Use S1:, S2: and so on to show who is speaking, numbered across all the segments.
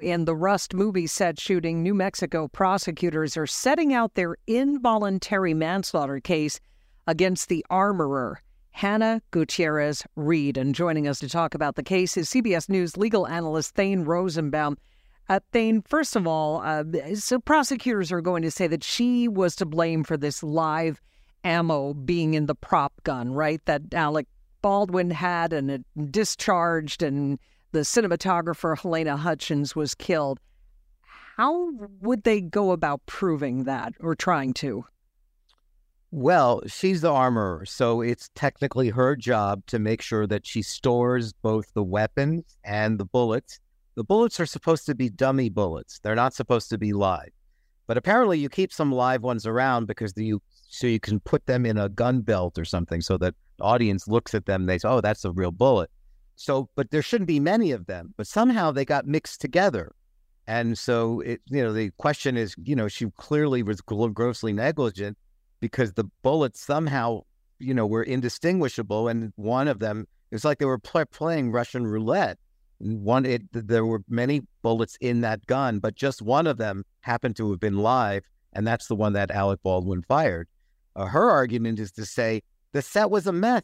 S1: In the Rust movie set shooting, New Mexico prosecutors are setting out their involuntary manslaughter case against the armorer, Hannah Gutierrez Reed. And joining us to talk about the case is CBS News legal analyst Thane Rosenbaum. Uh, Thane, first of all, uh, so prosecutors are going to say that she was to blame for this live ammo being in the prop gun, right? That Alec Baldwin had and it discharged and the cinematographer Halyna Hutchins was killed. How would they go about proving that or trying to?
S2: Well, she's the armorer, so it's technically her job to make sure that she stores both the weapons and the bullets. The bullets are supposed to be dummy bullets. They're not supposed to be live. But apparently you keep some live ones around because you so you can put them in a gun belt or something so that the audience looks at them and they say, "Oh, that's a real bullet." So, but there shouldn't be many of them. But somehow they got mixed together. And so, it, you know, the question is, you know, she clearly was grossly negligent because the bullets somehow, you know, were indistinguishable. And one of them, it was like they were play, playing Russian roulette. One, it, there were many bullets in that gun, but just one of them happened to have been live. And that's the one that Alec Baldwin fired. Uh, her argument is to say the set was a mess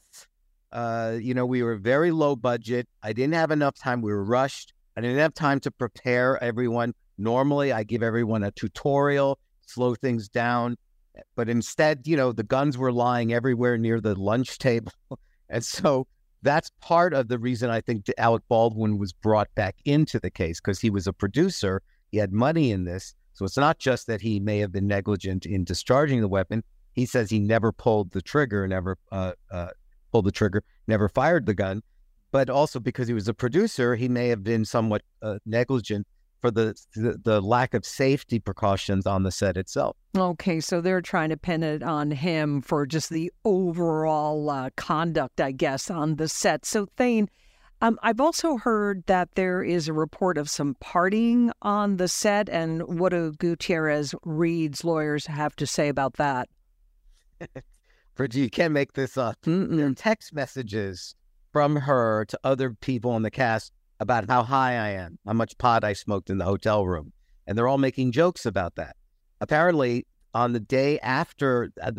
S2: uh, you know, we were very low budget. I didn't have enough time. We were rushed. I didn't have time to prepare everyone. Normally, I give everyone a tutorial, slow things down. But instead, you know, the guns were lying everywhere near the lunch table. and so that's part of the reason I think Alec Baldwin was brought back into the case because he was a producer. He had money in this. So it's not just that he may have been negligent in discharging the weapon. He says he never pulled the trigger, never uh, uh, pulled the trigger, never fired the gun. But also because he was a producer, he may have been somewhat uh, negligent for the, the, the lack of safety precautions on the set itself.
S1: Okay, so they're trying to pin it on him for just the overall uh, conduct, I guess, on the set. So Thane, um, I've also heard that there is a report of some partying on the set, and what do Gutierrez Reed's lawyers have to say about that?
S2: Bridget, you can't make this up. Are text messages from her to other people in the cast about how high I am, how much pot I smoked in the hotel room. And they're all making jokes about that. Apparently, on the day after, uh,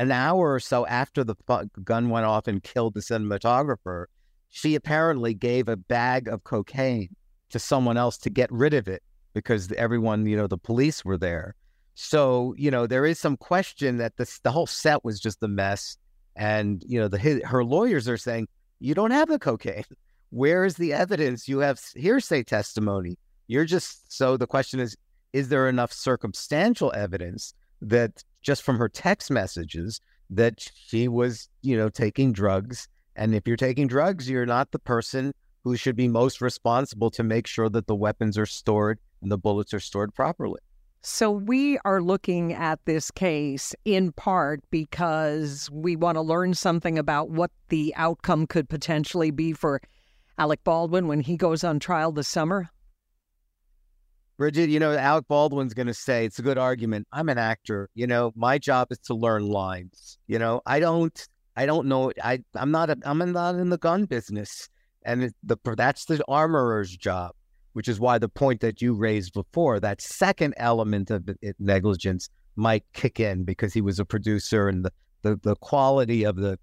S2: an hour or so after the gun went off and killed the cinematographer, she apparently gave a bag of cocaine to someone else to get rid of it because everyone, you know, the police were there. So you know there is some question that this the whole set was just a mess, and you know the her lawyers are saying you don't have the cocaine. Where is the evidence? You have hearsay testimony. You're just so the question is: Is there enough circumstantial evidence that just from her text messages that she was you know taking drugs? And if you're taking drugs, you're not the person who should be most responsible to make sure that the weapons are stored and the bullets are stored properly.
S1: So, we are looking at this case in part because we want to learn something about what the outcome could potentially be for Alec Baldwin when he goes on trial this summer.
S2: Bridget, you know, Alec Baldwin's going to say it's a good argument. I'm an actor. You know, my job is to learn lines. You know, I don't, I don't know. I, I'm not, a, I'm not in the gun business, and the that's the armorer's job which is why the point that you raised before, that second element of negligence might kick in because he was a producer and the, the, the quality of the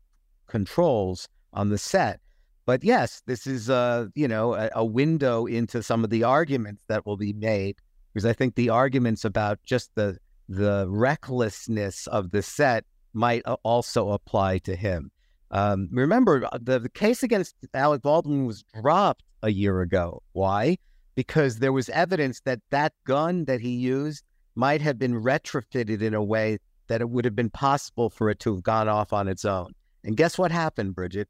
S2: controls on the set. But yes, this is a, you know, a, a window into some of the arguments that will be made because I think the arguments about just the the recklessness of the set might also apply to him. Um, remember, uh, the, the case against Alec Baldwin was dropped a year ago. Why? Because there was evidence that that gun that he used might have been retrofitted in a way that it would have been possible for it to have gone off on its own. And guess what happened, Bridget?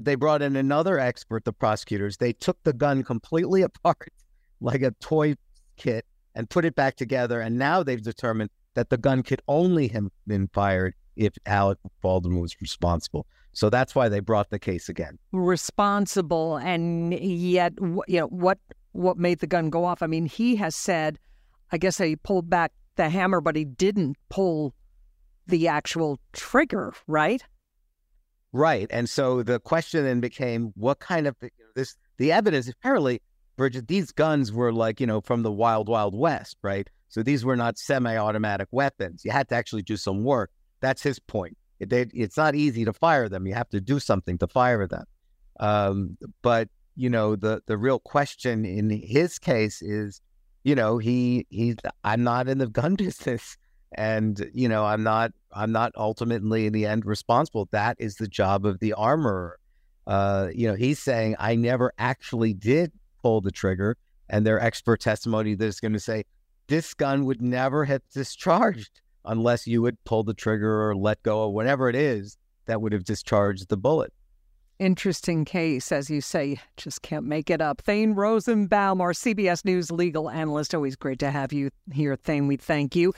S2: They brought in another expert, the prosecutors. They took the gun completely apart, like a toy kit, and put it back together. And now they've determined that the gun could only have been fired if Alec Baldwin was responsible. So that's why they brought the case again.
S1: Responsible, and yet, you know what? What made the gun go off. I mean, he has said, I guess he pulled back the hammer, but he didn't pull the actual trigger, right?
S2: Right. And so the question then became what kind of this the evidence apparently Bridget, these guns were like, you know, from the wild, wild west, right? So these were not semi automatic weapons. You had to actually do some work. That's his point. It, they, it's not easy to fire them. You have to do something to fire them. Um, but, you know, the, the real question in his case is, you know, he he's I'm not in the gun business and you know i'm not i'm not ultimately in the end responsible. That is the job of the armorer. Uh you know he's saying i never actually did pull the trigger and their expert testimony that's going to say this gun would never have discharged unless you would pull the trigger or let go or whatever it is that would have discharged the bullet
S1: Interesting case, as you say, just can't make it up. Thane Rosenbaum, our CBS News legal analyst. Always great to have you here, Thane. We thank you.